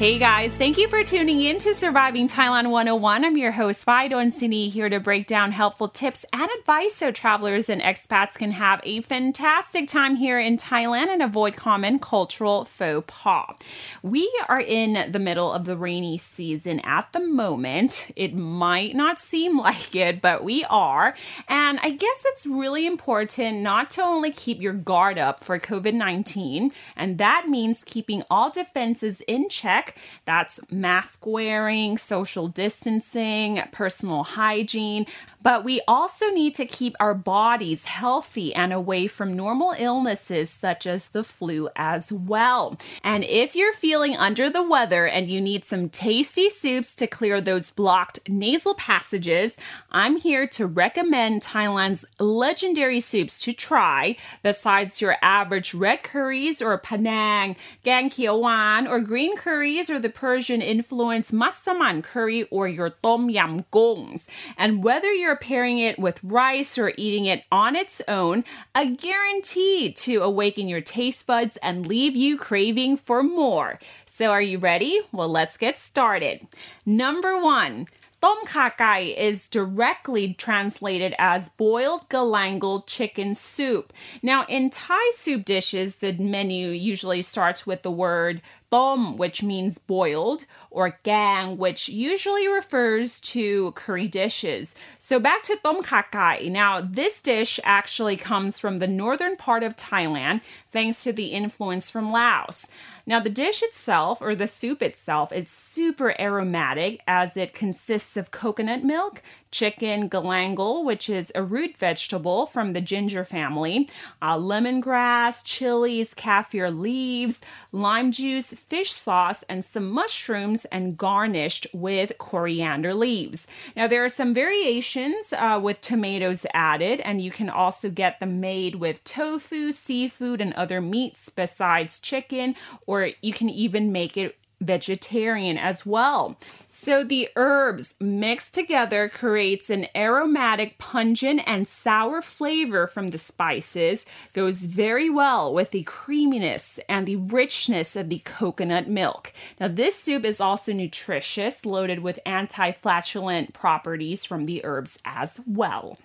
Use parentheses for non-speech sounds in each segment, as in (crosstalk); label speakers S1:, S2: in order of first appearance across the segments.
S1: Hey guys, thank you for tuning in to Surviving Thailand 101. I'm your host, Fidon Sini, here to break down helpful tips and advice so travelers and expats can have a fantastic time here in Thailand and avoid common cultural faux pas. We are in the middle of the rainy season at the moment. It might not seem like it, but we are. And I guess it's really important not to only keep your guard up for COVID 19, and that means keeping all defenses in check that's mask wearing, social distancing, personal hygiene, but we also need to keep our bodies healthy and away from normal illnesses such as the flu as well. And if you're feeling under the weather and you need some tasty soups to clear those blocked nasal passages, I'm here to recommend Thailand's legendary soups to try besides your average red curries or panang, gang wan, or green curries or the Persian influence massaman curry or your tom yam gongs. And whether you're you're pairing it with rice or eating it on its own, a guarantee to awaken your taste buds and leave you craving for more. So, are you ready? Well, let's get started. Number one, Tom kha kai is directly translated as boiled galangal chicken soup. Now, in Thai soup dishes, the menu usually starts with the word tom, which means boiled, or gang, which usually refers to curry dishes. So back to tom kha kai. Now, this dish actually comes from the northern part of Thailand, thanks to the influence from Laos. Now, the dish itself, or the soup itself, it's super aromatic as it consists of coconut milk, chicken galangal, which is a root vegetable from the ginger family, uh, lemongrass, chilies, kaffir leaves, lime juice, fish sauce, and some mushrooms, and garnished with coriander leaves. Now, there are some variations uh, with tomatoes added, and you can also get them made with tofu, seafood, and other meats besides chicken, or you can even make it vegetarian as well. So the herbs mixed together creates an aromatic, pungent, and sour flavor from the spices. Goes very well with the creaminess and the richness of the coconut milk. Now this soup is also nutritious, loaded with anti-flatulent properties from the herbs as well.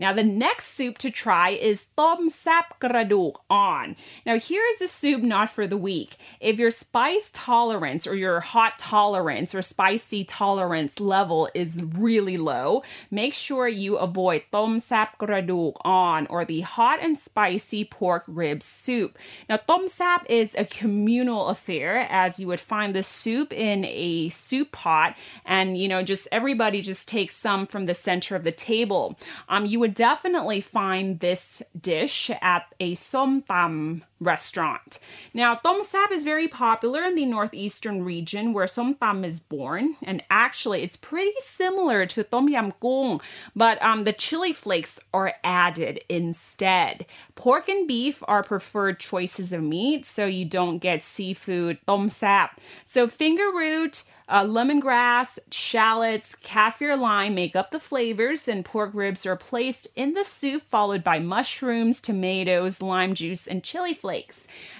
S1: Now, the next soup to try is Tom Sap Graduk On. Now, here is a soup not for the weak. If your spice tolerance or your hot tolerance or spicy tolerance level is really low, make sure you avoid Tom Sap Graduk On or the hot and spicy pork rib soup. Now, Tom Sap is a communal affair as you would find the soup in a soup pot and, you know, just everybody just takes some from the center of the table. Um, you would would definitely find this dish at a som tam restaurant. Now, tom sap is very popular in the northeastern region where som tam is born, and actually, it's pretty similar to tom yam goong, but um, the chili flakes are added instead. Pork and beef are preferred choices of meat, so you don't get seafood tom sap. So, finger root uh, lemongrass, shallots, kaffir lime make up the flavors, and pork ribs are placed in the soup, followed by mushrooms, tomatoes, lime juice, and chili flakes.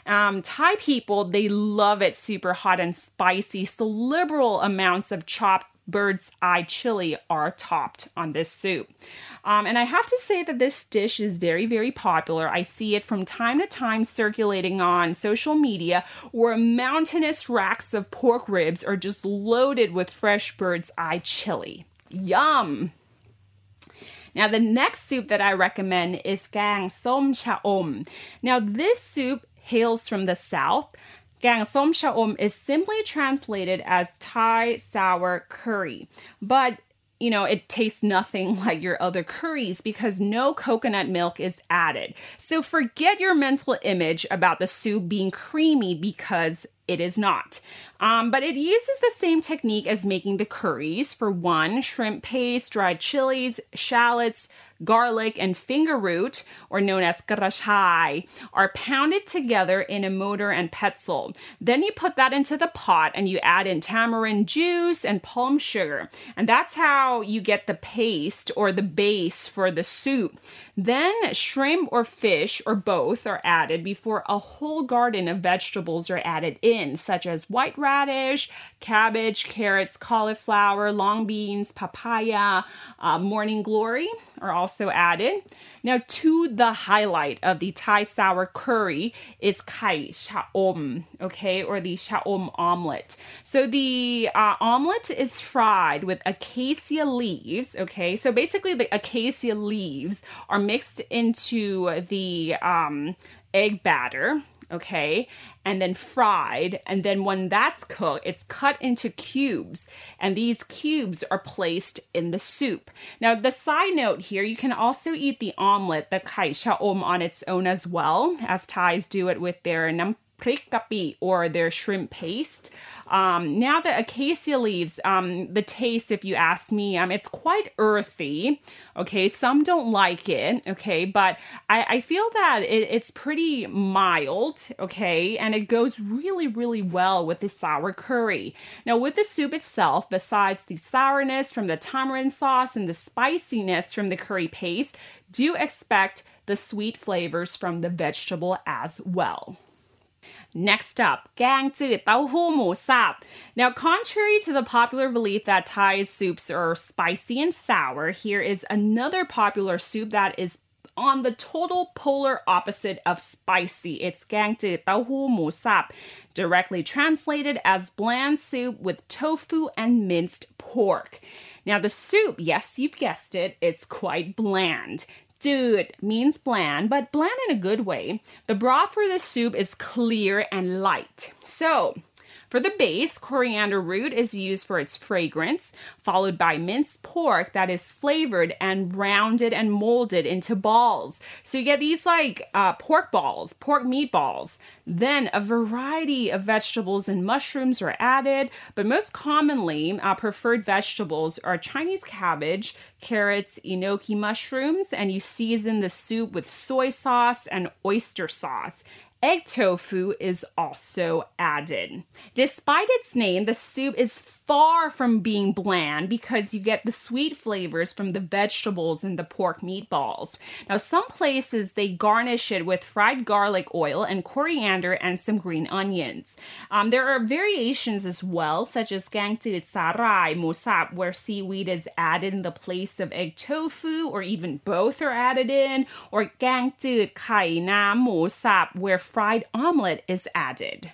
S1: Um, Thai people, they love it super hot and spicy, so liberal amounts of chopped bird's eye chili are topped on this soup. Um, and I have to say that this dish is very, very popular. I see it from time to time circulating on social media where mountainous racks of pork ribs are just loaded with fresh bird's eye chili. Yum! Now, the next soup that I recommend is Gang Som Cha Om. Now, this soup hails from the south. Gang Som Cha Om is simply translated as Thai sour curry, but you know, it tastes nothing (laughs) like your other curries because no coconut milk is added. So forget your mental image about the soup being creamy because it is not. Um, but it uses the same technique as making the curries. For one, shrimp paste, dried chilies, shallots, garlic, and finger root, or known as karashai, are pounded together in a mortar and pestle. Then you put that into the pot and you add in tamarind juice and palm sugar. And that's how you get the paste or the base for the soup. Then shrimp or fish or both are added before a whole garden of vegetables are added in, such as white radish, cabbage, carrots, cauliflower, long beans, papaya, uh, morning glory are also added. Now, to the highlight of the Thai sour curry is kai shaom, okay, or the shaom omelet. So the uh, omelet is fried with acacia leaves, okay. So basically, the acacia leaves are mixed into the um, egg batter okay, and then fried. And then when that's cooked, it's cut into cubes, and these cubes are placed in the soup. Now, the side note here, you can also eat the omelet, the kai om, on its own as well, as Thais do it with their nam prik or their shrimp paste. Um, now the acacia leaves, um, the taste, if you ask me, um, it's quite earthy. Okay, some don't like it. Okay, but I, I feel that it, it's pretty mild. Okay, and it goes really, really well with the sour curry. Now, with the soup itself, besides the sourness from the tamarind sauce and the spiciness from the curry paste, do expect the sweet flavors from the vegetable as well. Next up, gangju, taohu mu sap. Now, contrary to the popular belief that Thai soups are spicy and sour, here is another popular soup that is on the total polar opposite of spicy. It's gangju tahu mu sap, directly translated as bland soup with tofu and minced pork. Now, the soup, yes, you've guessed it, it's quite bland. Dude means bland, but bland in a good way. The broth for this soup is clear and light. So, for the base, coriander root is used for its fragrance, followed by minced pork that is flavored and rounded and molded into balls. So you get these like uh, pork balls, pork meatballs. Then a variety of vegetables and mushrooms are added, but most commonly uh, preferred vegetables are Chinese cabbage, carrots, enoki mushrooms, and you season the soup with soy sauce and oyster sauce. Egg tofu is also added. Despite its name, the soup is far from being bland because you get the sweet flavors from the vegetables and the pork meatballs. Now, some places they garnish it with fried garlic oil and coriander and some green onions. Um, there are variations as well, such as gangtit sarai musap, where seaweed is added in the place of egg tofu, or even both are added in, or gangtit kai nam musap, where fried omelet is added.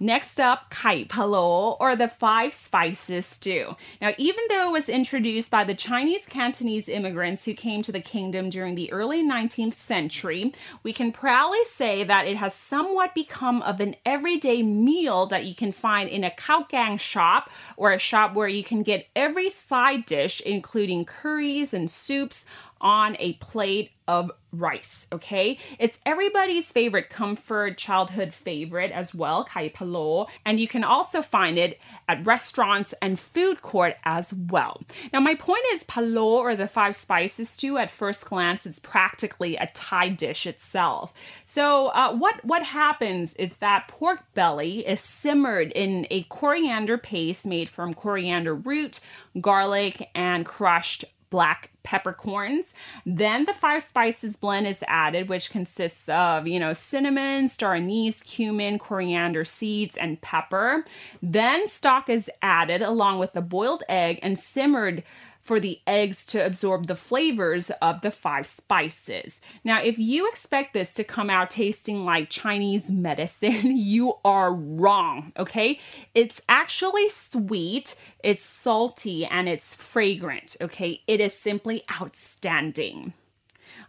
S1: Next up, kai palo, or the five spices stew. Now, even though it was introduced by the Chinese Cantonese immigrants who came to the kingdom during the early 19th century, we can proudly say that it has somewhat become of an everyday meal that you can find in a kaogang shop or a shop where you can get every side dish, including curries and soups, on a plate of rice, okay? It's everybody's favorite comfort childhood favorite as well, kai palo, and you can also find it at restaurants and food court as well. Now, my point is palo or the five spices stew at first glance is practically a Thai dish itself. So, uh, what what happens is that pork belly is simmered in a coriander paste made from coriander root, garlic, and crushed black peppercorns. Then the five spices blend is added, which consists of, you know, cinnamon, star anise, cumin, coriander seeds, and pepper. Then stock is added along with the boiled egg and simmered for the eggs to absorb the flavors of the five spices. Now, if you expect this to come out tasting like Chinese medicine, (laughs) you are wrong, okay? It's actually sweet, it's salty, and it's fragrant, okay? It is simply outstanding.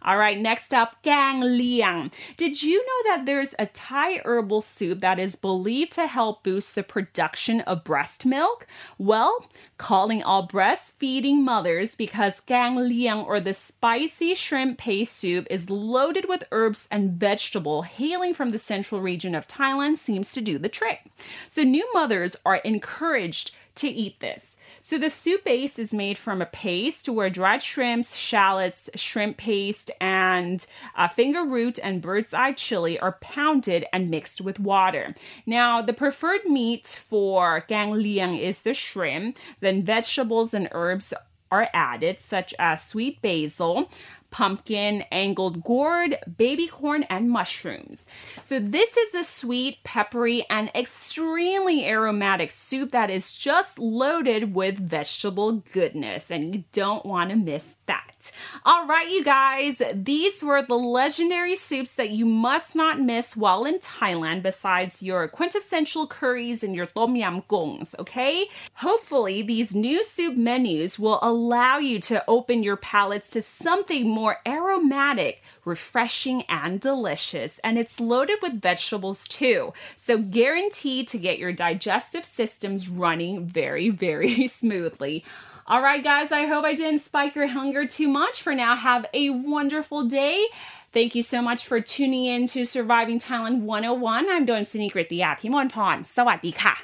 S1: All right, next up, gang liang. Did you know that there's a Thai herbal soup that is believed to help boost the production of breast milk? Well, calling all breastfeeding mothers because gang liang or the spicy shrimp paste soup is loaded with herbs and vegetable hailing from the central region of Thailand seems to do the trick. So new mothers are encouraged to eat this. So the soup base is made from a paste where dried shrimps, shallots, shrimp paste, and uh, finger root and bird's eye chili are pounded and mixed with water. Now, the preferred meat for gang liang is the shrimp. Then vegetables and herbs are added, such as sweet basil, pumpkin, angled gourd, baby corn, and mushrooms. So, this is a sweet, peppery, and extremely aromatic soup that is just loaded with vegetable goodness, and you don't want to miss that. All right, you guys, these were the legendary soups that you must not miss while in Thailand, besides your quintessential curries and your tom yam gongs, okay? Hopefully, these new soup menus will allow you to open your palates to something more more aromatic, refreshing, and delicious. And it's loaded with vegetables too, so guaranteed to get your digestive systems running very, very (laughs) smoothly. All right, guys, I hope I didn't spike your hunger too much. For now, have a wonderful day. Thank you so much for tuning in to Surviving Thailand 101. I'm Don Sinikrit, the app. Himon Pon. Sawadee ka.